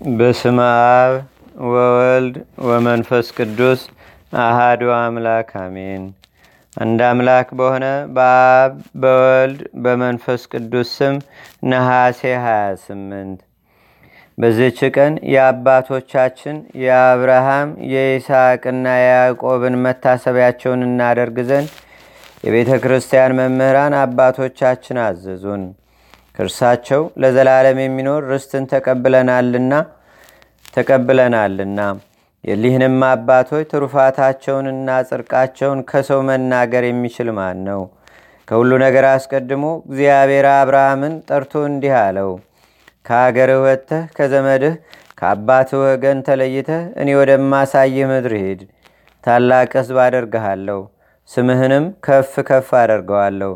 በስመ አብ ወወልድ ወመንፈስ ቅዱስ አሃዱ አምላክ አሜን። አንድ አምላክ በሆነ በአብ በወልድ በመንፈስ ቅዱስ ስም ነሐሴ 28 በዚች ቀን የአባቶቻችን የአብርሃም የይስሐቅና የያዕቆብን መታሰቢያቸውን እናደርግ ዘንድ የቤተ ክርስቲያን መምህራን አባቶቻችን አዘዙን። ከእርሳቸው ለዘላለም የሚኖር ርስትን ተቀብለናልና ተቀብለናልና የሊህንም አባቶች ትሩፋታቸውንና ጽርቃቸውን ከሰው መናገር የሚችል ማን ነው? ከሁሉ ነገር አስቀድሞ እግዚአብሔር አብርሃምን ጠርቶ እንዲህ አለው። ከአገርህ ወጥተህ ከዘመድህ ከአባትህ ወገን ተለይተህ እኔ ወደማሳይህ ምድር ሂድ። ታላቅ ሕዝብ አደርግሃለሁ፣ ስምህንም ከፍ ከፍ አደርገዋለሁ።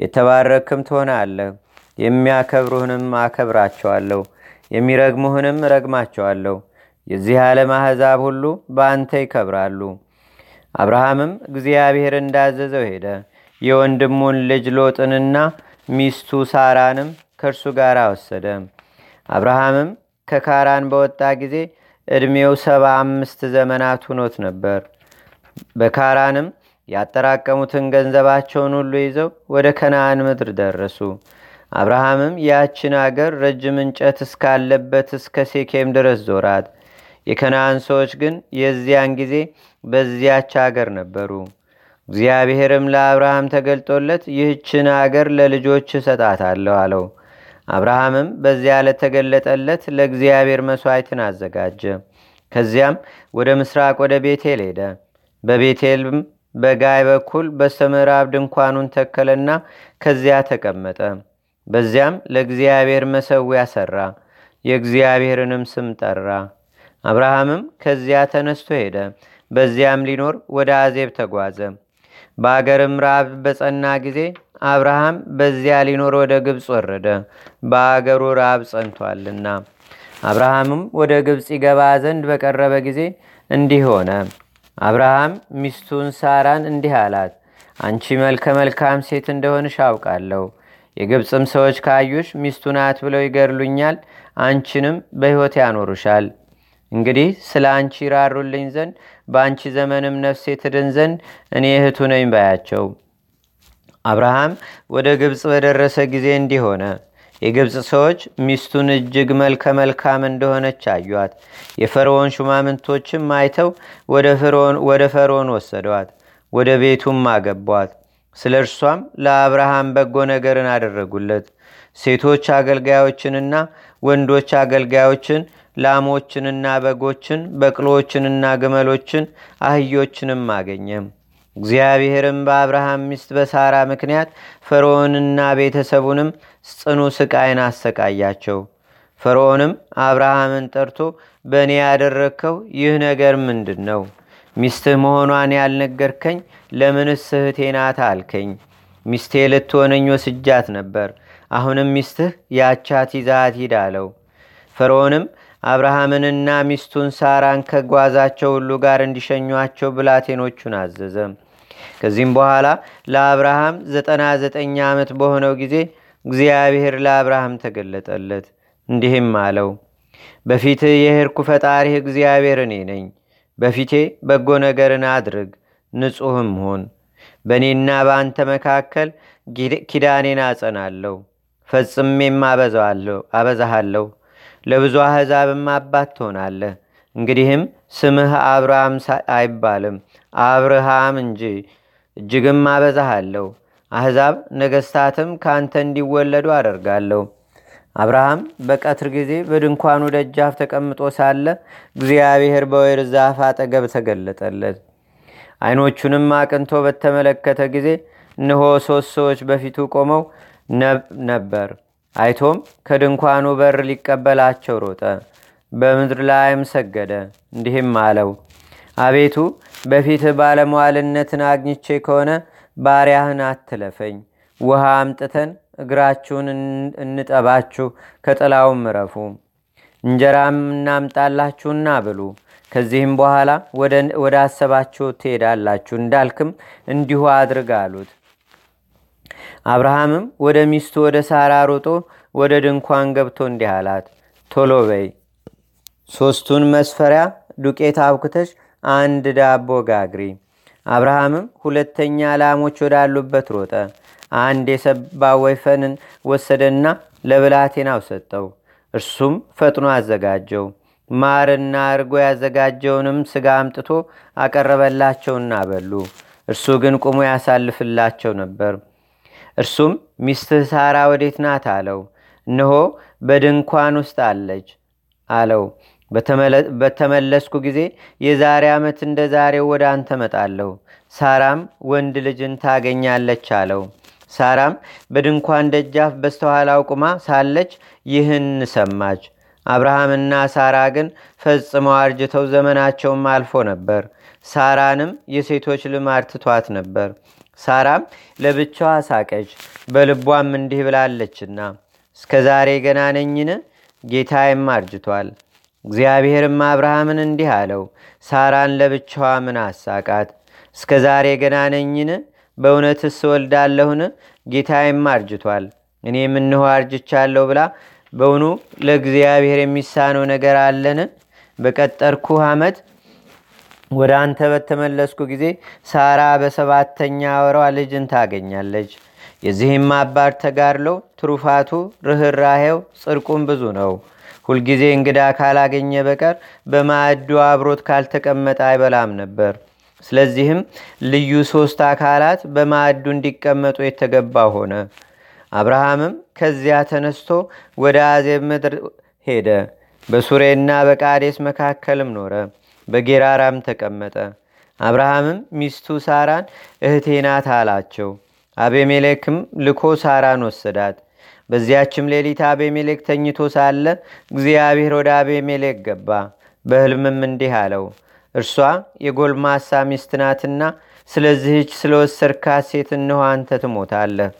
የተባረክም ትሆናለህ። የሚያከብሩህንም አከብራቸዋለሁ፣ የሚረግሙህንም ረግማቸዋለሁ። የዚህ ዓለም አሕዛብ ሁሉ በአንተ ይከብራሉ። አብርሃምም እግዚአብሔር እንዳዘዘው ሄደ። የወንድሙን ልጅ ሎጥንና ሚስቱ ሳራንም ከእርሱ ጋር ወሰደ። አብርሃምም ከካራን በወጣ ጊዜ ዕድሜው ሰባ አምስት ዘመናት ሁኖት ነበር። በካራንም ያጠራቀሙትን ገንዘባቸውን ሁሉ ይዘው ወደ ከነአን ምድር ደረሱ። አብርሃምም ያችን አገር ረጅም እንጨት እስካለበት እስከ ሴኬም ድረስ ዞራት። የከነአን ሰዎች ግን የዚያን ጊዜ በዚያች አገር ነበሩ። እግዚአብሔርም ለአብርሃም ተገልጦለት ይህችን አገር ለልጆች እሰጣታለሁ አለው። አብርሃምም በዚያ ለተገለጠለት ለእግዚአብሔር መሥዋዕትን አዘጋጀ። ከዚያም ወደ ምስራቅ ወደ ቤቴል ሄደ። በቤቴልም በጋይ በኩል በስተምዕራብ ድንኳኑን ተከለና ከዚያ ተቀመጠ። በዚያም ለእግዚአብሔር መሰዊያ ሠራ፣ የእግዚአብሔርንም ስም ጠራ። አብርሃምም ከዚያ ተነስቶ ሄደ። በዚያም ሊኖር ወደ አዜብ ተጓዘ። በአገርም ራብ በጸና ጊዜ አብርሃም በዚያ ሊኖር ወደ ግብፅ ወረደ፣ በአገሩ ራብ ጸንቷልና። አብርሃምም ወደ ግብፅ ይገባ ዘንድ በቀረበ ጊዜ እንዲህ ሆነ። አብርሃም ሚስቱን ሳራን እንዲህ አላት፣ አንቺ መልከ መልካም ሴት እንደሆንሽ አውቃለሁ። የግብፅም ሰዎች ካዩሽ ሚስቱ ናት ብለው ይገድሉኛል፣ አንቺንም በሕይወት ያኖሩሻል። እንግዲህ ስለ አንቺ ይራሩልኝ ዘንድ በአንቺ ዘመንም ነፍሴ ትድን ዘንድ እኔ እህቱ ነኝ ባያቸው። አብርሃም ወደ ግብፅ በደረሰ ጊዜ እንዲህ ሆነ። የግብፅ ሰዎች ሚስቱን እጅግ መልከ መልካም እንደሆነች አዩአት። የፈርዖን ሹማምንቶችም አይተው ወደ ፈርዖን ወሰዷት፣ ወደ ቤቱም አገቧት። ስለ እርሷም ለአብርሃም በጎ ነገርን አደረጉለት። ሴቶች አገልጋዮችንና ወንዶች አገልጋዮችን፣ ላሞችንና በጎችን፣ በቅሎዎችንና ግመሎችን፣ አህዮችንም አገኘም። እግዚአብሔርም በአብርሃም ሚስት በሳራ ምክንያት ፈርዖንና ቤተሰቡንም ጽኑ ስቃይን አሰቃያቸው። ፈርዖንም አብርሃምን ጠርቶ በእኔ ያደረግከው ይህ ነገር ምንድን ነው? ሚስትህ መሆኗን ያልነገርከኝ ለምንስ እህቴ ናት አልከኝ? ሚስቴ ልትሆነኝ ወስጃት ነበር። አሁንም ሚስትህ ያቻት ይዛት ሂድ አለው። ፈርዖንም አብርሃምንና ሚስቱን ሳራን ከጓዛቸው ሁሉ ጋር እንዲሸኟቸው ብላቴኖቹን አዘዘ። ከዚህም በኋላ ለአብርሃም ዘጠና ዘጠኝ ዓመት በሆነው ጊዜ እግዚአብሔር ለአብርሃም ተገለጠለት፣ እንዲህም አለው በፊትህ የሄድኩ ፈጣሪህ እግዚአብሔር እኔ ነኝ። በፊቴ በጎ ነገርን አድርግ፣ ንጹሕም ሁን። በእኔና በአንተ መካከል ኪዳኔን አጸናለሁ፣ ፈጽሜም አበዛሃለሁ። ለብዙ አሕዛብም አባት ትሆናለህ። እንግዲህም ስምህ አብርሃም አይባልም አብርሃም እንጂ፣ እጅግም አበዛሃለሁ። አሕዛብ ነገሥታትም ከአንተ እንዲወለዱ አደርጋለሁ። አብርሃም በቀትር ጊዜ በድንኳኑ ደጃፍ ተቀምጦ ሳለ እግዚአብሔር በወይር ዛፍ አጠገብ ተገለጠለት። ዓይኖቹንም አቅንቶ በተመለከተ ጊዜ እነሆ ሦስት ሰዎች በፊቱ ቆመው ነበር። አይቶም ከድንኳኑ በር ሊቀበላቸው ሮጠ፣ በምድር ላይም ሰገደ፣ እንዲህም አለው አቤቱ በፊትህ ባለሟልነትን አግኝቼ ከሆነ ባሪያህን አትለፈኝ። ውሃ አምጥተን እግራችሁን እንጠባችሁ፣ ከጥላውም እረፉ። እንጀራም እናምጣላችሁና ብሉ። ከዚህም በኋላ ወደ አሰባችሁ ትሄዳላችሁ፣ እንዳልክም እንዲሁ አድርግ አሉት። አብርሃምም ወደ ሚስቱ ወደ ሳራ ሮጦ ወደ ድንኳን ገብቶ እንዲህ አላት፣ ቶሎ በይ ሶስቱን መስፈሪያ ዱቄት አብክተሽ አንድ ዳቦ ጋግሪ። አብርሃምም ሁለተኛ ላሞች ወዳሉበት ሮጠ። አንድ የሰባ ወይፈንን ወሰደና ለብላቴናው ሰጠው። እርሱም ፈጥኖ አዘጋጀው። ማርና እርጎ ያዘጋጀውንም ስጋ አምጥቶ አቀረበላቸውና በሉ። እርሱ ግን ቁሞ ያሳልፍላቸው ነበር። እርሱም ሚስትህ ሳራ ወዴት ናት አለው። እነሆ በድንኳን ውስጥ አለች አለው። በተመለስኩ ጊዜ የዛሬ ዓመት እንደ ዛሬው ወደ አንተ መጣለሁ፣ ሳራም ወንድ ልጅን ታገኛለች አለው። ሳራም በድንኳን ደጃፍ በስተኋላው ቁማ ሳለች ይህን ሰማች። አብርሃምና ሳራ ግን ፈጽመው አርጅተው ዘመናቸውም አልፎ ነበር። ሳራንም የሴቶች ልማድ ትቷት ነበር። ሳራም ለብቻዋ ሳቀች፣ በልቧም እንዲህ ብላለችና እስከ ዛሬ ገና ነኝን? ጌታዬም አርጅቷል። እግዚአብሔርም አብርሃምን እንዲህ አለው፣ ሳራን ለብቻዋ ምን አሳቃት? እስከ ዛሬ ገና ነኝን? በእውነትስ እወልዳለሁን? ጌታዬም አርጅቷል፣ እኔም እንሆ አርጅቻለሁ ብላ በውኑ ለእግዚአብሔር የሚሳነው ነገር አለን? በቀጠርኩህ ዓመት ወደ አንተ በተመለስኩ ጊዜ ሳራ በሰባተኛ ወሯ ልጅን ታገኛለች። የዚህም አባት ተጋድሎ ትሩፋቱ፣ ርኅራሄው፣ ጽድቁም ብዙ ነው። ሁልጊዜ እንግዳ ካላገኘ በቀር በማዕዱ አብሮት ካልተቀመጠ አይበላም ነበር። ስለዚህም ልዩ ሶስት አካላት በማዕዱ እንዲቀመጡ የተገባ ሆነ። አብርሃምም ከዚያ ተነስቶ ወደ አዜብ ምድር ሄደ። በሱሬና በቃዴስ መካከልም ኖረ። በጌራራም ተቀመጠ። አብርሃምም ሚስቱ ሳራን እህቴ ናት አላቸው። አቤሜሌክም ልኮ ሳራን ወሰዳት። በዚያችም ሌሊት አቤሜሌክ ተኝቶ ሳለ እግዚአብሔር ወደ አቤሜሌክ ገባ። በሕልምም እንዲህ አለው፣ እርሷ የጎልማሳ ሚስት ናትና ስለዚህች ስለወሰድካት ሴት እንሆ አንተ ትሞታለህ።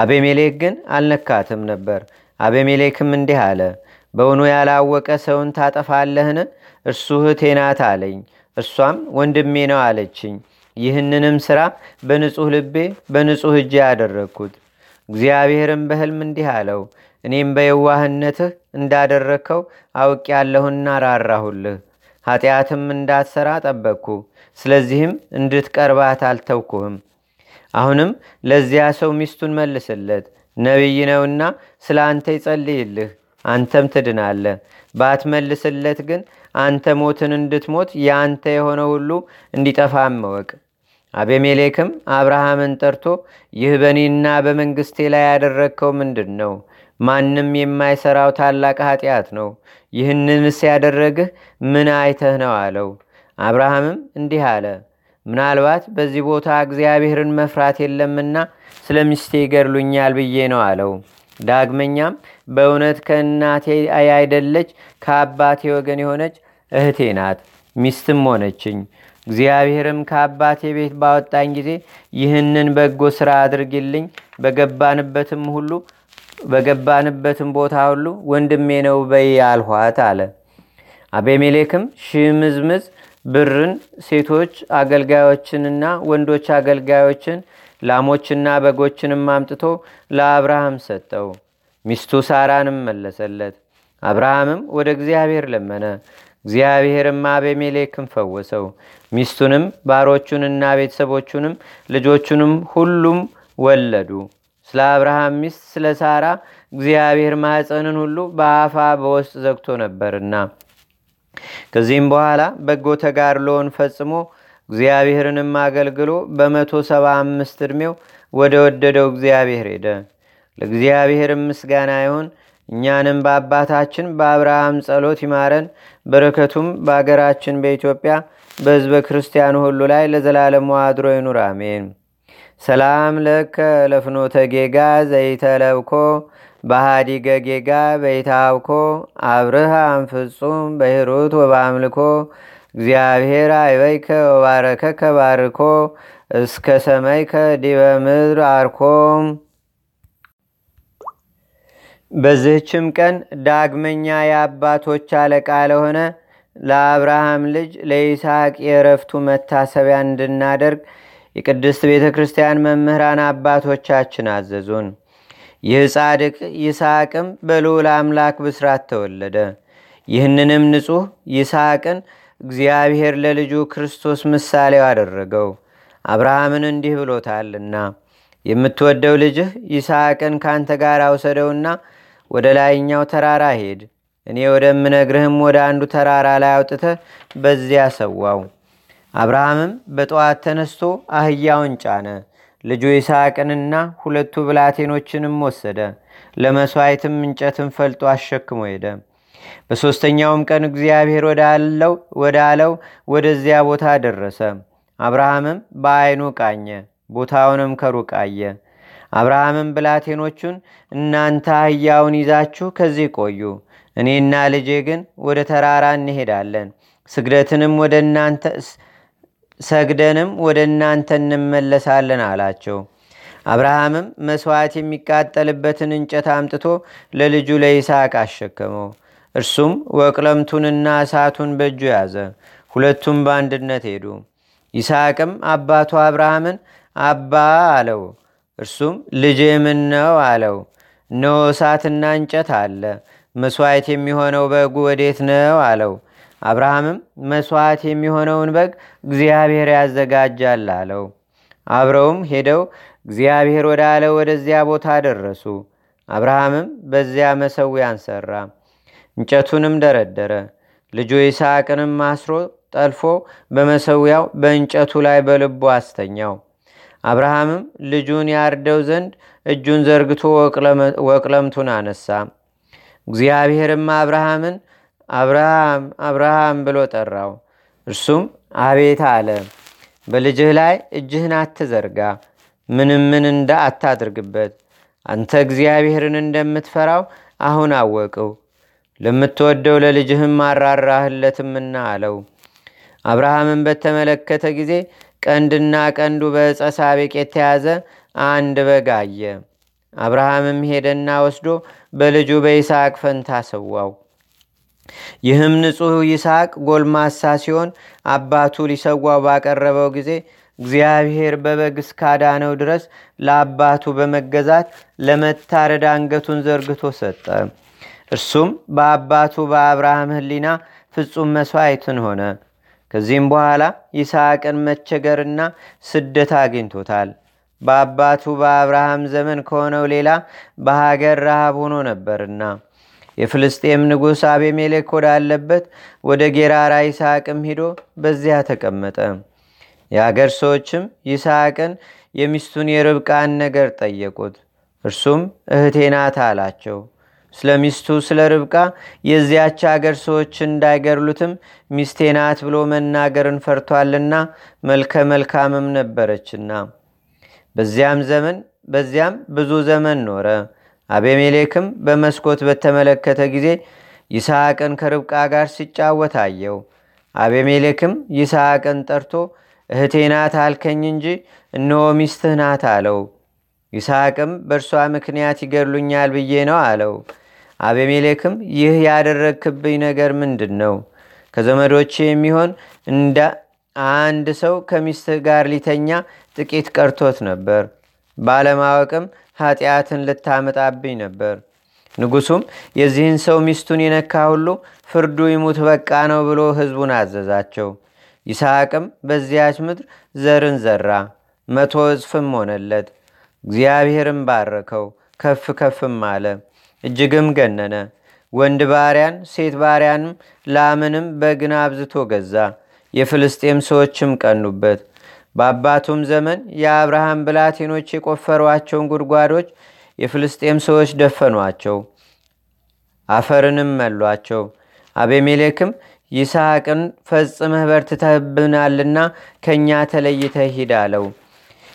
አቤሜሌክ ግን አልነካትም ነበር። አቤሜሌክም እንዲህ አለ፣ በውኑ ያላወቀ ሰውን ታጠፋለህን? እርሱ እህቴ ናት አለኝ። እርሷም ወንድሜ ነው አለችኝ። ይህንንም ሥራ በንጹሕ ልቤ በንጹሕ እጅ ያደረግኩት። እግዚአብሔርም በሕልም እንዲህ አለው፣ እኔም በየዋህነትህ እንዳደረግከው አውቅ ያለሁና ራራሁልህ። ኃጢአትም እንዳትሠራ ጠበቅኩ። ስለዚህም እንድትቀርባት አልተውኩህም። አሁንም ለዚያ ሰው ሚስቱን መልስለት፣ ነቢይ ነውና ስለ አንተ ይጸልይልህ፣ አንተም ትድናለህ። ባትመልስለት ግን አንተ ሞትን እንድትሞት የአንተ የሆነ ሁሉ እንዲጠፋ መወቅ። አቤሜሌክም አብርሃምን ጠርቶ ይህ በእኔና በመንግስቴ ላይ ያደረግከው ምንድን ነው? ማንም የማይሰራው ታላቅ ኃጢአት ነው። ይህንንስ ያደረግህ ምን አይተህ ነው አለው። አብርሃምም እንዲህ አለ፣ ምናልባት በዚህ ቦታ እግዚአብሔርን መፍራት የለምና ስለ ሚስቴ ይገድሉኛል ብዬ ነው አለው። ዳግመኛም በእውነት ከእናቴ አይደለች ከአባቴ ወገን የሆነች እህቴ ናት፣ ሚስትም ሆነችኝ። እግዚአብሔርም ከአባቴ ቤት ባወጣኝ ጊዜ ይህንን በጎ ሥራ አድርግልኝ፣ በገባንበትም ሁሉ በገባንበትም ቦታ ሁሉ ወንድሜ ነው በይ አልኋት አለ። አቤሜሌክም ሽምዝምዝ ብርን፣ ሴቶች አገልጋዮችንና ወንዶች አገልጋዮችን ላሞችና በጎችንም አምጥቶ ለአብርሃም ሰጠው። ሚስቱ ሳራንም መለሰለት። አብርሃምም ወደ እግዚአብሔር ለመነ። እግዚአብሔርም አቤሜሌክን ፈወሰው። ሚስቱንም ባሮቹንና ቤተሰቦቹንም ልጆቹንም ሁሉም ወለዱ። ስለ አብርሃም ሚስት ስለ ሳራ እግዚአብሔር ማኅፀንን ሁሉ በአፋ በውስጥ ዘግቶ ነበርና ከዚህም በኋላ በጎ ተጋድሎውን ፈጽሞ እግዚአብሔርንም አገልግሎ በመቶ ሰባ አምስት ዕድሜው ወደ ወደደው እግዚአብሔር ሄደ። ለእግዚአብሔርም ምስጋና ይሁን። እኛንም በአባታችን በአብርሃም ጸሎት ይማረን። በረከቱም በአገራችን በኢትዮጵያ በሕዝበ ክርስቲያኑ ሁሉ ላይ ለዘላለሙ አድሮ ይኑር፣ አሜን። ሰላም ለከ ለፍኖተ ጌጋ ዘይተለብኮ በሃዲገ ጌጋ በይታብኮ አብርሃም ፍጹም በሂሩት ወበአምልኮ እግዚአብሔር አይበይከ ወባረከከ ባርኮ እስከ ሰማይከ ዲበ ምድር አርኮም። በዚህችም ቀን ዳግመኛ የአባቶች አለቃ ለሆነ ለአብርሃም ልጅ ለይስሐቅ የእረፍቱ መታሰቢያ እንድናደርግ የቅድስት ቤተ ክርስቲያን መምህራን አባቶቻችን አዘዙን። ይህ ጻድቅ ይስሐቅም በልዑል አምላክ ብስራት ተወለደ። ይህንንም ንጹሕ ይስሐቅን እግዚአብሔር ለልጁ ክርስቶስ ምሳሌው አደረገው። አብርሃምን እንዲህ ብሎታልና የምትወደው ልጅህ ይስሐቅን ካንተ ጋር አውሰደውና ወደ ላይኛው ተራራ ሄድ፣ እኔ ወደምነግርህም ወደ አንዱ ተራራ ላይ አውጥተህ በዚያ ሰዋው። አብርሃምም በጠዋት ተነስቶ አህያውን ጫነ፣ ልጁ ይስሐቅንና ሁለቱ ብላቴኖችንም ወሰደ። ለመሥዋዕትም እንጨትን ፈልጦ አሸክሞ ሄደ። በሦስተኛውም ቀን እግዚአብሔር ወዳለው ወደዚያ ቦታ ደረሰ። አብርሃምም በዐይኑ ቃኘ፣ ቦታውንም ከሩቅ አየ። አብርሃምም ብላቴኖቹን እናንተ አህያውን ይዛችሁ ከዚህ ቆዩ፣ እኔና ልጄ ግን ወደ ተራራ እንሄዳለን፣ ስግደትንም ወደ እናንተ ሰግደንም ወደ እናንተ እንመለሳለን አላቸው። አብርሃምም መሥዋዕት የሚቃጠልበትን እንጨት አምጥቶ ለልጁ ለይስሐቅ አሸከመው። እርሱም ወቅለምቱንና እሳቱን በእጁ ያዘ። ሁለቱም በአንድነት ሄዱ። ይስሐቅም አባቱ አብርሃምን አባ አለው። እርሱም ልጄ ምን ነው አለው። እነሆ እሳትና እንጨት አለ፣ መሥዋዕት የሚሆነው በጉ ወዴት ነው አለው። አብርሃምም መሥዋዕት የሚሆነውን በግ እግዚአብሔር ያዘጋጃል አለው። አብረውም ሄደው እግዚአብሔር ወዳለው ወደዚያ ቦታ ደረሱ። አብርሃምም በዚያ መሰዊያን ሰራ፣ እንጨቱንም ደረደረ። ልጁ ይስሐቅንም አስሮ ጠልፎ በመሰዊያው በእንጨቱ ላይ በልቡ አስተኛው። አብርሃምም ልጁን ያርደው ዘንድ እጁን ዘርግቶ ወቅለምቱን አነሳ። እግዚአብሔርም አብርሃምን አብርሃም አብርሃም ብሎ ጠራው። እርሱም አቤት አለ። በልጅህ ላይ እጅህን አትዘርጋ፣ ምንም ምን እንደ አታድርግበት። አንተ እግዚአብሔርን እንደምትፈራው አሁን አወቅው። ለምትወደው ለልጅህም አራራህለትምና አለው። አብርሃምን በተመለከተ ጊዜ ቀንድና ቀንዱ በዕፀ ሳቤቅ የተያዘ አንድ በግ አየ። አብርሃምም ሄደና ወስዶ በልጁ በይስሐቅ ፈንታ ሰዋው። ይህም ንጹሕ ይስሐቅ ጎልማሳ ሲሆን አባቱ ሊሰዋው ባቀረበው ጊዜ እግዚአብሔር በበግ እስካዳነው ድረስ ለአባቱ በመገዛት ለመታረድ አንገቱን ዘርግቶ ሰጠ። እርሱም በአባቱ በአብርሃም ሕሊና ፍጹም መሥዋዕትን ሆነ። ከዚህም በኋላ ይስሐቅን መቸገርና ስደት አግኝቶታል። በአባቱ በአብርሃም ዘመን ከሆነው ሌላ በሀገር ረሃብ ሆኖ ነበርና የፍልስጤም ንጉሥ አቤሜሌክ ወዳለበት ወደ ጌራራ ይስሐቅም ሂዶ በዚያ ተቀመጠ። የአገር ሰዎችም ይስሐቅን የሚስቱን የርብቃን ነገር ጠየቁት። እርሱም እህቴ ናት አላቸው። ስለ ሚስቱ ስለ ርብቃ የዚያች አገር ሰዎች እንዳይገርሉትም ሚስቴ ናት ብሎ መናገርን ፈርቷልና መልከ መልካምም ነበረችና በዚያም ዘመን በዚያም ብዙ ዘመን ኖረ። አቤሜሌክም በመስኮት በተመለከተ ጊዜ ይስሐቅን ከርብቃ ጋር ሲጫወት አየው። አቤሜሌክም ይስሐቅን ጠርቶ እህቴ ናት አልከኝ እንጂ እነሆ ሚስትህ ናት አለው። ይስሐቅም በእርሷ ምክንያት ይገድሉኛል ብዬ ነው አለው። አቤሜሌክም ይህ ያደረግክብኝ ነገር ምንድን ነው? ከዘመዶች የሚሆን እንደ አንድ ሰው ከሚስትህ ጋር ሊተኛ ጥቂት ቀርቶት ነበር። ባለማወቅም ኃጢአትን ልታመጣብኝ ነበር። ንጉሱም የዚህን ሰው ሚስቱን የነካ ሁሉ ፍርዱ ይሙት በቃ ነው ብሎ ሕዝቡን አዘዛቸው። ይስሐቅም በዚያች ምድር ዘርን ዘራ፣ መቶ እጽፍም ሆነለት። እግዚአብሔርም ባረከው፣ ከፍ ከፍም አለ፣ እጅግም ገነነ። ወንድ ባሪያን ሴት ባሪያንም ላምንም በግን አብዝቶ ገዛ። የፍልስጤም ሰዎችም ቀኑበት። በአባቱም ዘመን የአብርሃም ብላቴኖች የቆፈሯቸውን ጉድጓዶች የፍልስጤም ሰዎች ደፈኗቸው፣ አፈርንም መሏቸው። አቤሜሌክም ይስሐቅን ፈጽመህ በርትተህብናልና ከእኛ ተለይተህ ሂድ አለው።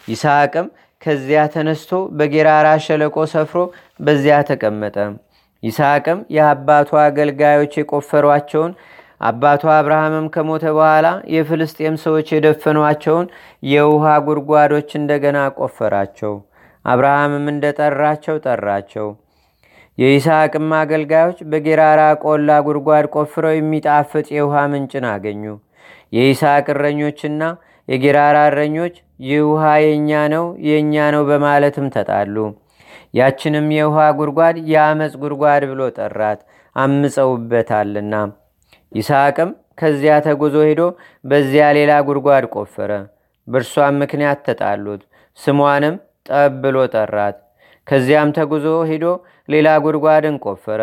ይስሐቅም ከዚያ ተነስቶ በጌራራ ሸለቆ ሰፍሮ በዚያ ተቀመጠ። ይስሐቅም የአባቱ አገልጋዮች የቆፈሯቸውን አባቱ አብርሃምም ከሞተ በኋላ የፍልስጤም ሰዎች የደፈኗቸውን የውሃ ጉድጓዶች እንደገና ቆፈራቸው። አብርሃምም እንደ ጠራቸው ጠራቸው። የይስሐቅም አገልጋዮች በጌራራ ቆላ ጉድጓድ ቆፍረው የሚጣፍጥ የውሃ ምንጭን አገኙ። የይስሐቅ እረኞችና የጌራራ እረኞች ይህ ውሃ የእኛ ነው የእኛ ነው በማለትም ተጣሉ። ያችንም የውሃ ጉድጓድ የአመፅ ጉድጓድ ብሎ ጠራት። አምፀውበታልና ይስሐቅም ከዚያ ተጉዞ ሄዶ በዚያ ሌላ ጉድጓድ ቆፈረ። በእርሷም ምክንያት ተጣሉት። ስሟንም ጠብ ብሎ ጠራት። ከዚያም ተጉዞ ሄዶ ሌላ ጉድጓድን ቆፈረ።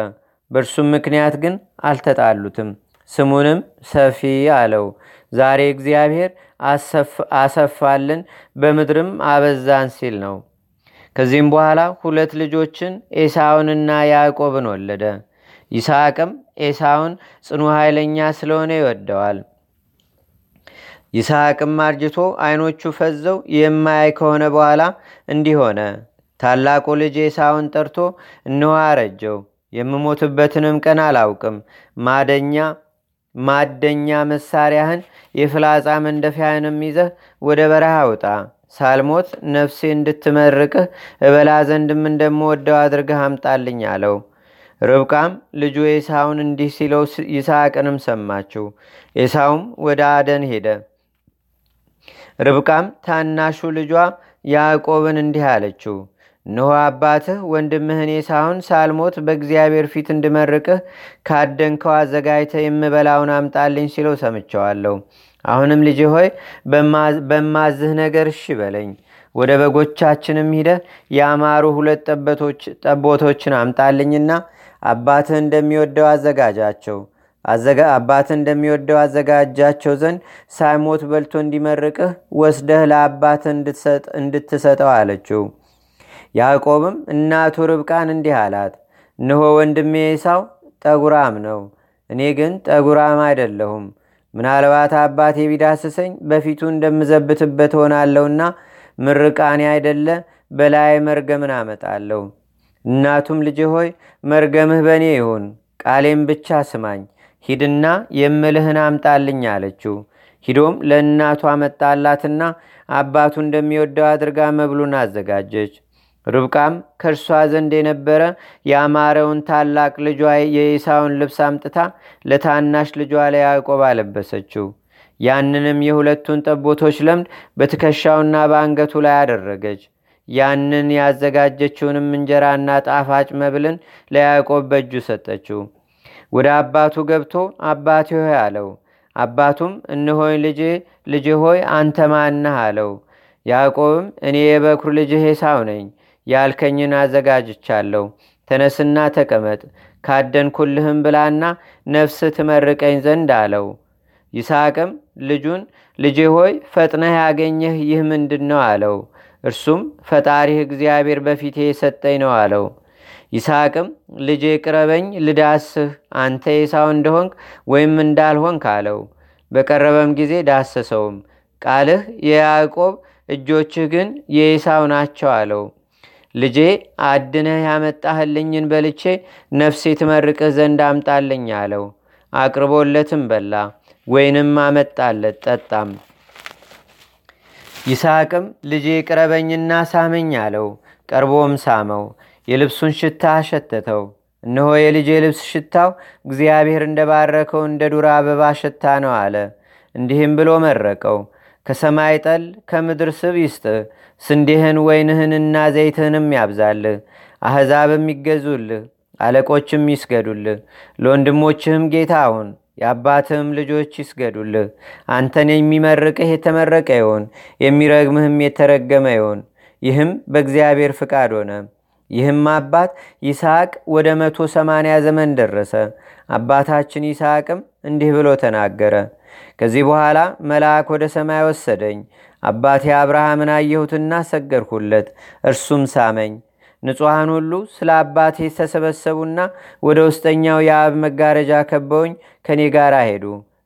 በእርሱም ምክንያት ግን አልተጣሉትም። ስሙንም ሰፊ አለው። ዛሬ እግዚአብሔር አሰፋልን በምድርም አበዛን ሲል ነው። ከዚህም በኋላ ሁለት ልጆችን ኤሳውንና ያዕቆብን ወለደ ይስሐቅም ኤሳውን ጽኑ ኃይለኛ ስለሆነ ይወደዋል። ይስሐቅም አርጅቶ አይኖቹ ፈዘው የማያይ ከሆነ በኋላ እንዲህ ሆነ። ታላቁ ልጅ ኤሳውን ጠርቶ እንሆ አረጀው የምሞትበትንም ቀን አላውቅም። ማደኛ ማደኛ መሳሪያህን የፍላጻ መንደፊያህንም ይዘህ ወደ በረሃ ውጣ። ሳልሞት ነፍሴ እንድትመርቅህ እበላ ዘንድም እንደምወደው አድርገህ አምጣልኝ አለው ርብቃም ልጁ ኤሳውን እንዲህ ሲለው ይስሐቅንም ሰማችው። ኤሳውም ወደ አደን ሄደ። ርብቃም ታናሹ ልጇ ያዕቆብን እንዲህ አለችው እነሆ አባትህ ወንድምህን ኤሳውን ሳልሞት በእግዚአብሔር ፊት እንድመርቅህ ካደንከው አዘጋጅተ የምበላውን አምጣልኝ ሲለው ሰምቸዋለሁ አሁንም ልጅ ሆይ በማዝህ ነገር እሺ በለኝ። ወደ በጎቻችንም ሂደ ያማሩ ሁለት ጠቦቶችን አምጣልኝና አባትህ እንደሚወደው አዘጋጃቸው። አባትህ እንደሚወደው አዘጋጃቸው ዘንድ ሳይሞት በልቶ እንዲመርቅህ ወስደህ ለአባትህ እንድትሰጠው አለችው። ያዕቆብም እናቱ ርብቃን እንዲህ አላት እንሆ ወንድሜ ኤሳው ጠጉራም ነው እኔ ግን ጠጉራም አይደለሁም። ምናልባት አባቴ ቢዳስሰኝ በፊቱ እንደምዘብትበት ሆናለሁና ምርቃኔ አይደለ በላይ መርገምን አመጣለሁ እናቱም ልጅ ሆይ መርገምህ በእኔ ይሁን ቃሌም ብቻ ስማኝ። ሂድና የምልህን አምጣልኝ አለችው። ሂዶም ለእናቱ አመጣላትና አባቱ እንደሚወደው አድርጋ መብሉን አዘጋጀች። ርብቃም ከእርሷ ዘንድ የነበረ ያማረውን ታላቅ ልጇ የኢሳውን ልብስ አምጥታ ለታናሽ ልጇ ለያዕቆብ አለበሰችው። ያንንም የሁለቱን ጠቦቶች ለምድ በትከሻውና በአንገቱ ላይ አደረገች ያንን ያዘጋጀችውንም እንጀራና ጣፋጭ መብልን ለያዕቆብ በእጁ ሰጠችው። ወደ አባቱ ገብቶ አባቴ ሆይ አለው። አባቱም እንሆኝ ልጄ ልጅ ሆይ አንተ ማነህ? አለው። ያዕቆብም እኔ የበኩር ልጅህ ኤሳው ነኝ ያልከኝን አዘጋጅቻለሁ። ተነስና ተቀመጥ ካደንኩልህም ብላና ነፍስ ትመርቀኝ ዘንድ አለው። ይስሐቅም ልጁን ልጄ ሆይ ፈጥነህ ያገኘህ ይህ ምንድን ነው አለው እርሱም ፈጣሪህ እግዚአብሔር በፊቴ የሰጠኝ ነው አለው። ይስሐቅም ልጄ ቅረበኝ ልዳስህ አንተ ኤሳው እንደሆንክ ወይም እንዳልሆንክ አለው። በቀረበም ጊዜ ዳሰሰውም። ቃልህ የያዕቆብ እጆችህ ግን የኤሳው ናቸው አለው። ልጄ አድነህ ያመጣህልኝን በልቼ ነፍሴ ትመርቅህ ዘንድ አምጣልኝ አለው። አቅርቦለትም በላ ወይንም አመጣለት ጠጣም ይስሐቅም ልጄ ቅረበኝና ሳመኝ አለው። ቀርቦም ሳመው የልብሱን ሽታ አሸተተው እነሆ የልጄ ልብስ ሽታው እግዚአብሔር እንደባረከው እንደ ዱር አበባ ሽታ ነው አለ። እንዲህም ብሎ መረቀው ከሰማይ ጠል ከምድር ስብ ይስጥህ ስንዴህን ወይንህንና ዘይትህንም ያብዛልህ አሕዛብም ይገዙልህ አለቆችም ይስገዱልህ። ለወንድሞችህም ጌታ አሁን የአባትህም ልጆች ይስገዱልህ። አንተን የሚመርቅህ የተመረቀ ይሆን የሚረግምህም የተረገመ ይሆን ይህም በእግዚአብሔር ፍቃድ ሆነ። ይህም አባት ይስሐቅ ወደ መቶ ሰማንያ ዘመን ደረሰ። አባታችን ይስሐቅም እንዲህ ብሎ ተናገረ። ከዚህ በኋላ መልአክ ወደ ሰማይ ወሰደኝ። አባቴ አብርሃምን አየሁትና ሰገድሁለት። እርሱም ሳመኝ ንጹሐን ሁሉ ስለ አባቴ ተሰበሰቡና ወደ ውስጠኛው የአብ መጋረጃ ከበውኝ ከእኔ ጋር ሄዱ።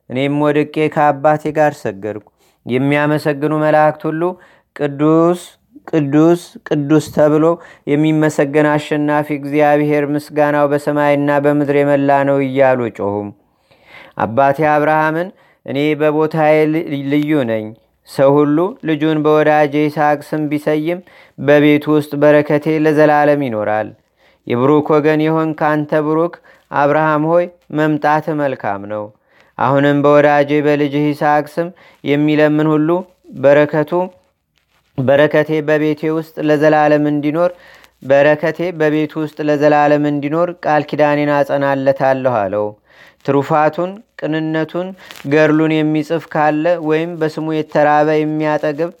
እኔም ወድቄ ከአባቴ ጋር ሰገድኩ። የሚያመሰግኑ መላእክት ሁሉ ቅዱስ ቅዱስ ቅዱስ ተብሎ የሚመሰገን አሸናፊ እግዚአብሔር ምስጋናው በሰማይና በምድር የመላ ነው እያሉ ጮሁም አባቴ አብርሃምን እኔ በቦታዬ ልዩ ነኝ ሰው ሁሉ ልጁን በወዳጄ ይስሐቅ ስም ቢሰይም በቤቱ ውስጥ በረከቴ ለዘላለም ይኖራል የብሩክ ወገን የሆን ካንተ ብሩክ አብርሃም ሆይ መምጣት መልካም ነው አሁንም በወዳጄ በልጅህ ይስሐቅ ስም የሚለምን ሁሉ በረከቱ በረከቴ በቤቴ ውስጥ ለዘላለም እንዲኖር በረከቴ በቤቱ ውስጥ ለዘላለም እንዲኖር ቃል ኪዳኔን አጸናለታለሁ አለው። ትሩፋቱን፣ ቅንነቱን፣ ገድሉን የሚጽፍ ካለ ወይም በስሙ የተራበ የሚያጠግብ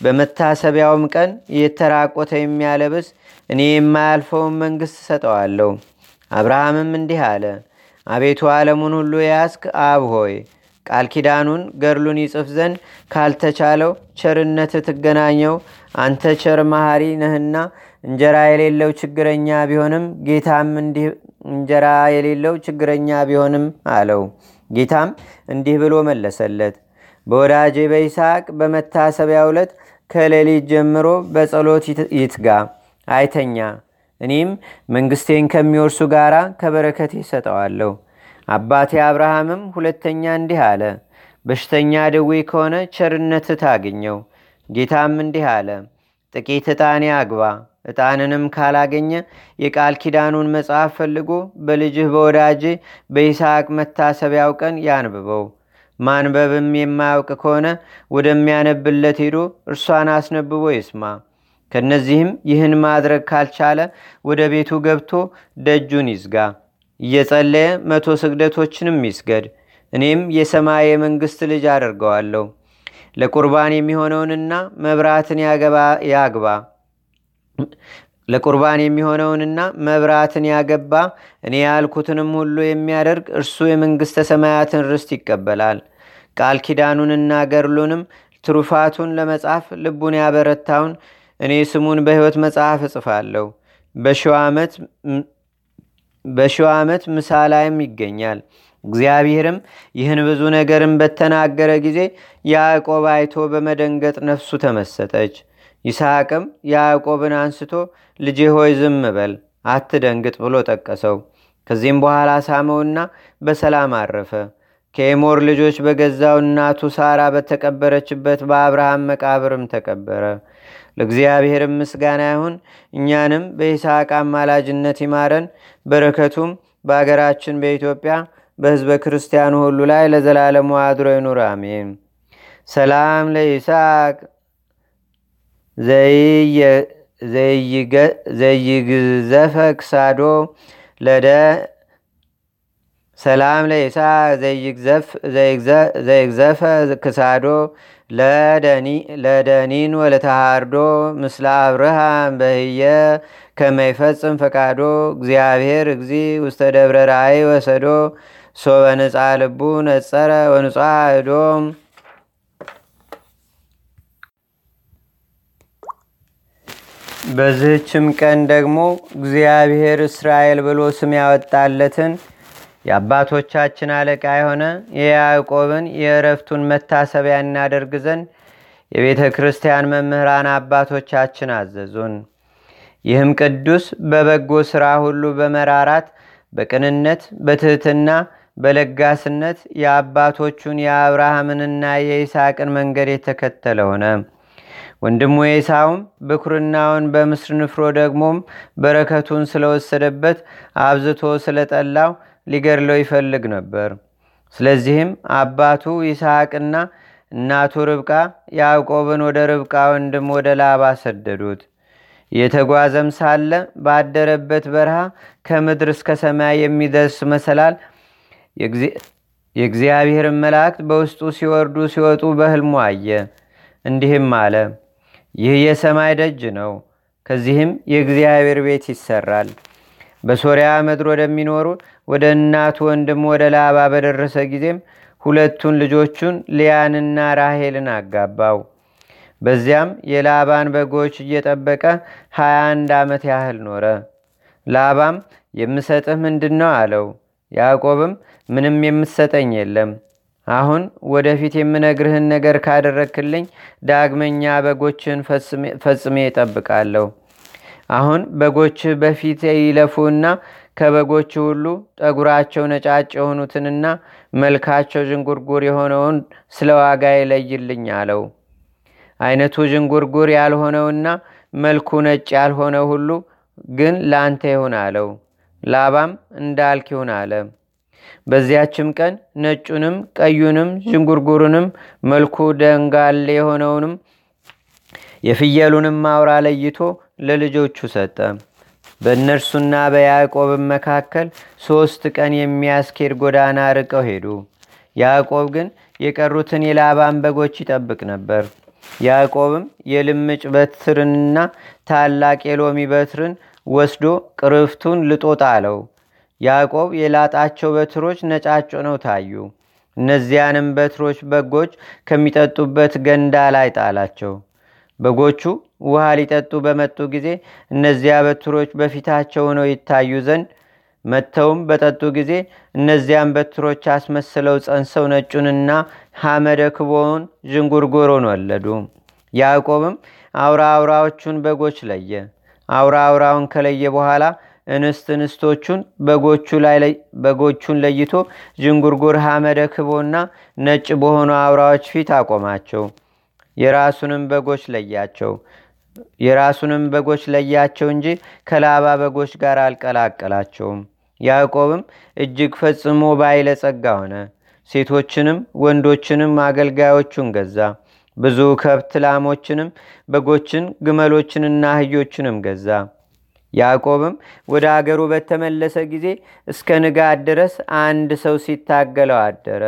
በመታሰቢያውም ቀን የተራቆተ የሚያለብስ እኔ የማያልፈውን መንግሥት ሰጠዋለሁ። አብርሃምም እንዲህ አለ፣ አቤቱ ዓለሙን ሁሉ የያዝክ አብ ሆይ ቃል ኪዳኑን ገድሉን ይጽፍ ዘንድ ካልተቻለው ቸርነት ትገናኘው። አንተ ቸር መሐሪ ነህና እንጀራ የሌለው ችግረኛ ቢሆንም ጌታም እንጀራ የሌለው ችግረኛ ቢሆንም አለው። ጌታም እንዲህ ብሎ መለሰለት፣ በወዳጄ በይስሐቅ በመታሰቢያ ዕለት ከሌሊት ጀምሮ በጸሎት ይትጋ አይተኛ። እኔም መንግሥቴን ከሚወርሱ ጋር ከበረከት ይሰጠዋለሁ። አባቴ አብርሃምም ሁለተኛ እንዲህ አለ፣ በሽተኛ ደዌ ከሆነ ቸርነት ታግኘው። ጌታም እንዲህ አለ፣ ጥቂት ዕጣን አግባ። ዕጣንንም ካላገኘ የቃል ኪዳኑን መጽሐፍ ፈልጎ በልጅህ በወዳጄ በይስሐቅ መታሰቢያው ቀን ያንብበው። ማንበብም የማያውቅ ከሆነ ወደሚያነብለት ሄዶ እርሷን አስነብቦ ይስማ። ከነዚህም ይህን ማድረግ ካልቻለ ወደ ቤቱ ገብቶ ደጁን ይዝጋ። እየጸለየ መቶ ስግደቶችንም ይስገድ። እኔም የሰማይ የመንግሥት ልጅ አደርገዋለሁ። ለቁርባን የሚሆነውንና መብራትን ያግባ ለቁርባን የሚሆነውንና መብራትን ያገባ እኔ ያልኩትንም ሁሉ የሚያደርግ እርሱ የመንግሥተ ሰማያትን ርስት ይቀበላል። ቃል ኪዳኑንና ገድሉንም ትሩፋቱን ለመጻፍ ልቡን ያበረታውን እኔ ስሙን በሕይወት መጽሐፍ እጽፋለሁ። በሺው ዓመት ምሳ ላይም ይገኛል። እግዚአብሔርም ይህን ብዙ ነገርን በተናገረ ጊዜ ያዕቆብ አይቶ በመደንገጥ ነፍሱ ተመሰጠች። ይስሐቅም ያዕቆብን አንስቶ ልጄ ሆይ ዝም በል አትደንግጥ ብሎ ጠቀሰው። ከዚህም በኋላ ሳመውና በሰላም አረፈ። ከኤሞር ልጆች በገዛው እናቱ ሳራ በተቀበረችበት በአብርሃም መቃብርም ተቀበረ። ለእግዚአብሔርም ምስጋና ይሁን። እኛንም በይስሐቅ አማላጅነት ይማረን። በረከቱም በአገራችን በኢትዮጵያ በሕዝበ ክርስቲያኑ ሁሉ ላይ ለዘላለሙ አድሮ ይኑር፣ አሜን። ሰላም ለይስሐቅ ዘይግዘፈ ክሳዶ ለደ ሰላም ለይስሐቅ ዘይግዘፈ ክሳዶ ለደኒን ወለተሃርዶ ምስለ አብርሃም በህየ ከመይፈጽም ፈቃዶ እግዚአብሔር እግዚ ውስተ ደብረ ራእይ ወሰዶ ሶበ ነፃ ልቡ ነጸረ ወንጿ እዶም በዚህችም ቀን ደግሞ እግዚአብሔር እስራኤል ብሎ ስም ያወጣለትን የአባቶቻችን አለቃ የሆነ የያዕቆብን የእረፍቱን መታሰቢያ እናደርግ ዘንድ የቤተ ክርስቲያን መምህራን አባቶቻችን አዘዙን። ይህም ቅዱስ በበጎ ሥራ ሁሉ በመራራት በቅንነት በትሕትና በለጋስነት የአባቶቹን የአብርሃምንና የይስሐቅን መንገድ የተከተለ ሆነ። ወንድሙ ኤሳውም ብኩርናውን በምስር ንፍሮ ደግሞም በረከቱን ስለወሰደበት አብዝቶ ስለጠላው ሊገድለው ይፈልግ ነበር። ስለዚህም አባቱ ይስሐቅና እናቱ ርብቃ ያዕቆብን ወደ ርብቃ ወንድም ወደ ላባ ሰደዱት። የተጓዘም ሳለ ባደረበት በረሃ ከምድር እስከ ሰማይ የሚደርስ መሰላል የእግዚአብሔርን መላእክት በውስጡ ሲወርዱ ሲወጡ በሕልሙ አየ። እንዲህም አለ፣ ይህ የሰማይ ደጅ ነው። ከዚህም የእግዚአብሔር ቤት ይሰራል። በሶርያ ምድር ወደሚኖሩ ወደ እናቱ ወንድም ወደ ላባ በደረሰ ጊዜም ሁለቱን ልጆቹን ሊያንና ራሄልን አጋባው። በዚያም የላባን በጎች እየጠበቀ 21 ዓመት ያህል ኖረ። ላባም የምሰጥህ ምንድን ነው አለው። ያዕቆብም ምንም የምትሰጠኝ የለም። አሁን ወደፊት የምነግርህን ነገር ካደረክልኝ ዳግመኛ በጎችህን ፈጽሜ እጠብቃለሁ። አሁን በጎችህ በፊት ይለፉና ከበጎች ሁሉ ጠጉራቸው ነጫጭ የሆኑትንና መልካቸው ዥንጉርጉር የሆነውን ስለ ዋጋ ይለይልኝ አለው። አይነቱ ዥንጉርጉር ያልሆነውና መልኩ ነጭ ያልሆነው ሁሉ ግን ለአንተ ይሁን አለው። ላባም እንዳልክ ይሁን አለ። በዚያችም ቀን ነጩንም ቀዩንም ዥንጉርጉሩንም መልኩ ደንጋሌ የሆነውንም የፍየሉንም አውራ ለይቶ ለልጆቹ ሰጠ። በእነርሱና በያዕቆብም መካከል ሦስት ቀን የሚያስኬድ ጎዳና ርቀው ሄዱ። ያዕቆብ ግን የቀሩትን የላባን በጎች ይጠብቅ ነበር። ያዕቆብም የልምጭ በትርንና ታላቅ የሎሚ በትርን ወስዶ ቅርፍቱን ልጦ ጣለው። ያዕቆብ የላጣቸው በትሮች ነጫጭ ነው ታዩ። እነዚያንም በትሮች በጎች ከሚጠጡበት ገንዳ ላይ ጣላቸው። በጎቹ ውሃ ሊጠጡ በመጡ ጊዜ እነዚያ በትሮች በፊታቸው ሆነው ይታዩ ዘንድ መጥተውም በጠጡ ጊዜ እነዚያን በትሮች አስመስለው ጸንሰው ነጩንና ሐመደ ክቦውን ዥንጉርጉሮን ወለዱ። ያዕቆብም አውራ አውራዎቹን በጎች ለየ። አውራ አውራውን ከለየ በኋላ እንስት እንስቶቹን በጎቹን ለይቶ ዥንጉርጉር ሐመደ ክቦና ነጭ በሆኑ አውራዎች ፊት አቆማቸው። የራሱንም በጎች ለያቸው የራሱንም በጎች ለያቸው እንጂ ከላባ በጎች ጋር አልቀላቀላቸውም። ያዕቆብም እጅግ ፈጽሞ ባይለጸጋ ሆነ። ሴቶችንም ወንዶችንም አገልጋዮቹን ገዛ። ብዙ ከብት ላሞችንም፣ በጎችን፣ ግመሎችንና አህዮችንም ገዛ። ያዕቆብም ወደ አገሩ በተመለሰ ጊዜ እስከ ንጋት ድረስ አንድ ሰው ሲታገለው አደረ።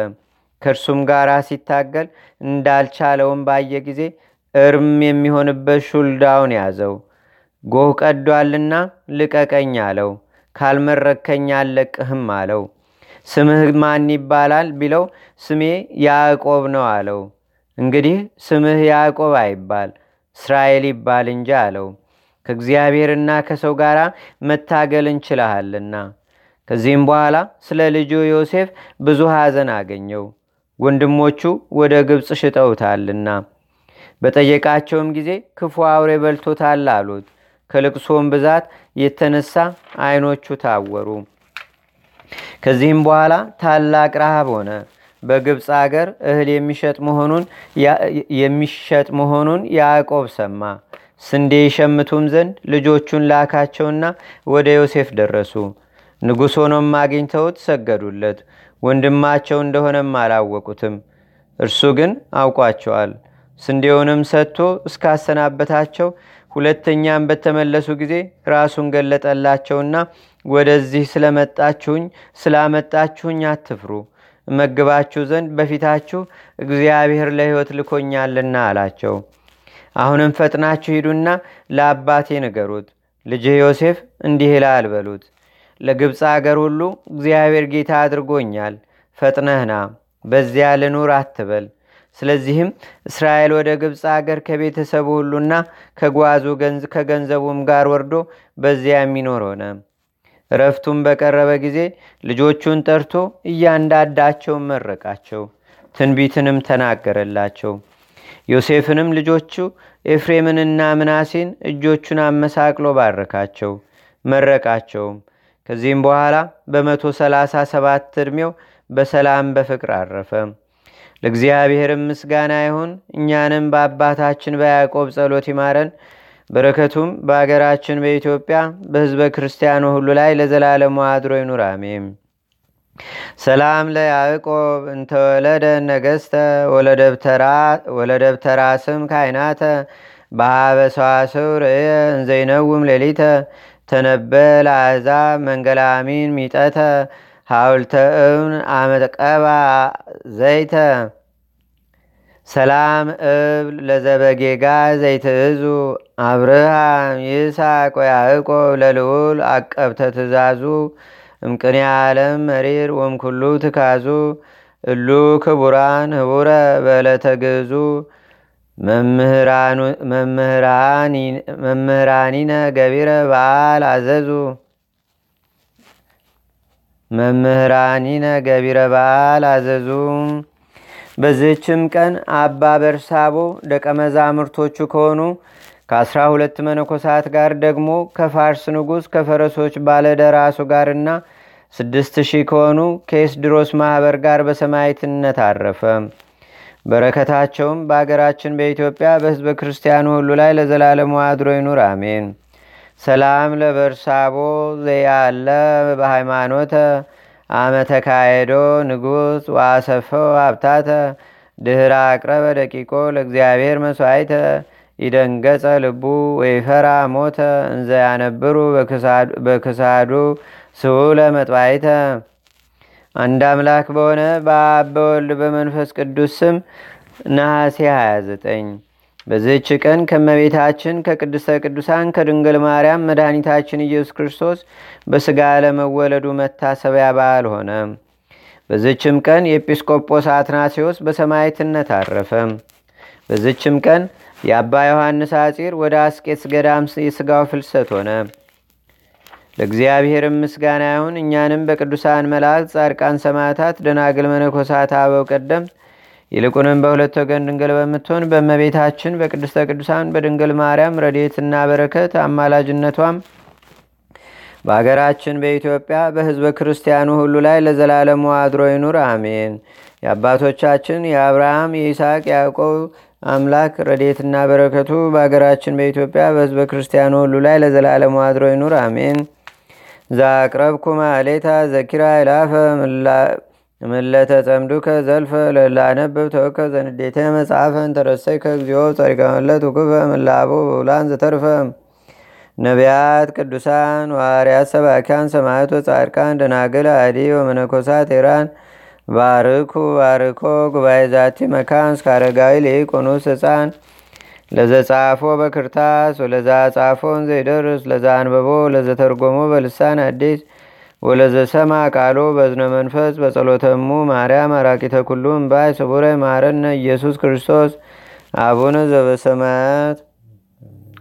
ከእርሱም ጋር ሲታገል እንዳልቻለውም ባየ ጊዜ እርም የሚሆንበት ሹልዳውን ያዘው። ጎህ ቀዷልና ልቀቀኝ አለው። ካልመረከኝ አልለቅህም አለው። ስምህ ማን ይባላል ቢለው ስሜ ያዕቆብ ነው አለው። እንግዲህ ስምህ ያዕቆብ አይባል እስራኤል ይባል እንጂ አለው። ከእግዚአብሔርና ከሰው ጋር መታገል እንችልሃልና። ከዚህም በኋላ ስለ ልጁ ዮሴፍ ብዙ ሐዘን አገኘው፣ ወንድሞቹ ወደ ግብፅ ሽጠውታልና። በጠየቃቸውም ጊዜ ክፉ አውሬ በልቶታል አሉት። ከልቅሶም ብዛት የተነሳ አይኖቹ ታወሩ። ከዚህም በኋላ ታላቅ ረሃብ ሆነ። በግብፅ አገር እህል የሚሸጥ መሆኑን ያዕቆብ ሰማ። ስንዴ ይሸምቱም ዘንድ ልጆቹን ላካቸውና ወደ ዮሴፍ ደረሱ። ንጉሥ ሆኖም አግኝተውት ሰገዱለት። ወንድማቸው እንደሆነም አላወቁትም። እርሱ ግን አውቋቸዋል። ስንዴውንም ሰጥቶ እስካሰናበታቸው ሁለተኛም በተመለሱ ጊዜ ራሱን ገለጠላቸውና ወደዚህ ስለመጣችሁኝ ስላመጣችሁኝ አትፍሩ፣ እመግባችሁ ዘንድ በፊታችሁ እግዚአብሔር ለሕይወት ልኮኛልና አላቸው። አሁንም ፈጥናችሁ ሂዱና ለአባቴ ንገሩት፣ ልጅህ ዮሴፍ እንዲህ ይላል በሉት። ለግብፅ አገር ሁሉ እግዚአብሔር ጌታ አድርጎኛል፣ ፈጥነህና በዚያ ልኑር አትበል። ስለዚህም እስራኤል ወደ ግብፅ አገር ከቤተሰቡ ሁሉና ከጓዙ ከገንዘቡም ጋር ወርዶ በዚያ የሚኖር ሆነ። እረፍቱም በቀረበ ጊዜ ልጆቹን ጠርቶ እያንዳንዳቸውን መረቃቸው፣ ትንቢትንም ተናገረላቸው። ዮሴፍንም ልጆቹ ኤፍሬምንና ምናሴን እጆቹን አመሳቅሎ ባረካቸው፣ መረቃቸውም። ከዚህም በኋላ በመቶ ሰላሳ ሰባት ዕድሜው በሰላም በፍቅር አረፈ። ለእግዚአብሔርም ምስጋና ይሁን። እኛንም በአባታችን በያዕቆብ ጸሎት ይማረን። በረከቱም በአገራችን በኢትዮጵያ በሕዝበ ክርስቲያኑ ሁሉ ላይ ለዘላለሙ አድሮ ይኑር፣ አሜን። ሰላም ለያዕቆብ እንተወለደ ነገስተ ወለደብተራ ስም ካይናተ በሃበ ሰዋስው ርእየ እንዘይነውም ሌሊተ ተነበል አሕዛብ መንገላሚን ሚጠተ ሐውልተ እብን አመቀባ ዘይተ። ሰላም እብል ለዘበጌጋ ዘይትእዙ አብርሃም ይስሐቅ ወያዕቆብ ለልዑል አቀብተ ትእዛዙ እምቅኔ ዓለም መሪር ወምኩሉ ትካዙ እሉ ክቡራን ህቡረ በዕለተ ግዙ መምህራኒነ ገቢረ በዓል አዘዙ መምህራኒነ ገቢረ በዓል አዘዙ። በዚህችም ቀን አባ በርሳቦ ደቀ መዛሙርቶቹ ከሆኑ ከአስራ ሁለት መነኮሳት ጋር ደግሞ ከፋርስ ንጉሥ ከፈረሶች ባለደራሱ ጋርና ስድስት ሺህ ከሆኑ ከኤስድሮስ ማኅበር ጋር በሰማይትነት አረፈ። በረከታቸውም በአገራችን በኢትዮጵያ በሕዝበ ክርስቲያኑ ሁሉ ላይ ለዘላለሙ አድሮ ይኑር፣ አሜን። ሰላም ለበርሳቦ ዘያለ በሃይማኖተ አመተካሄዶ ንጉሥ ዋሰፈው ሀብታተ ድህረ አቅረበ ደቂቆ ለእግዚአብሔር መስዋይተ ይደንገጸ ልቡ ወይፈራ ሞተ እንዘ ያነብሩ በክሳዱ ስውለ መጥባይተ አንድ አምላክ በሆነ በአብ በወልድ በመንፈስ ቅዱስ ስም ነሐሴ 29 በዚህች ቀን ከመቤታችን ከቅድስተ ቅዱሳን ከድንግል ማርያም መድኃኒታችን ኢየሱስ ክርስቶስ በሥጋ ለመወለዱ መታሰቢያ በዓል ሆነ። በዚችም ቀን የኤጲስቆጶስ አትናቴዎስ በሰማይትነት አረፈ። በዚችም ቀን የአባ ዮሐንስ አጺር ወደ አስቄትስ ገዳም የሥጋው ፍልሰት ሆነ። ለእግዚአብሔርም ምስጋና ይሁን። እኛንም በቅዱሳን መላእክት፣ ጻድቃን፣ ሰማዕታት፣ ደናግል፣ መነኮሳት፣ አበው ቀደምት ይልቁንም በሁለት ወገን ድንግል በምትሆን በእመቤታችን በቅድስተ ቅዱሳን በድንግል ማርያም ረድኤትና በረከት አማላጅነቷም በአገራችን በኢትዮጵያ በሕዝበ ክርስቲያኑ ሁሉ ላይ ለዘላለሙ አድሮ ይኑር፣ አሜን። የአባቶቻችን የአብርሃም የይስሐቅ ያዕቆብ አምላክ ረድኤትና በረከቱ በአገራችን በኢትዮጵያ በሕዝበ ክርስቲያኑ ሁሉ ላይ ለዘላለሙ አድሮ ይኑር፣ አሜን። ዛቅረብኩ ማሌታ ዘኪራ ይላፈ ምለተ ጸምዱከ ዘልፈ ለላነብብ ተወከ ዘንዴተ መጽሐፈን ተረሰይከ እግዚኦ ጸሪቀመለት ውክፈ ምላቡ በውላን ዘተርፈ። ነቢያት፣ ቅዱሳን፣ ዋርያት፣ ሰባኪያን፣ ሰማዕት፣ ጻድቃን፣ ደናግል፣ አዲ ወመነኮሳት ኤራን ባርኩ ባርኮ ጉባኤ ዛቲ መካን እስከ አረጋዊ ህፃን ለዘጻፎ በክርታስ ወለዛ ጻፎን ዘይደርስ ለዛ አንበቦ ለዘተርጎሞ በልሳን አዲስ ወለዘሰማ ቃሎ በዝነ መንፈስ በጸሎተሙ ማርያም አራቂተ ኩሉ እምባይ ስቡረ ማረነ ኢየሱስ ክርስቶስ አቡነ ዘበሰማያት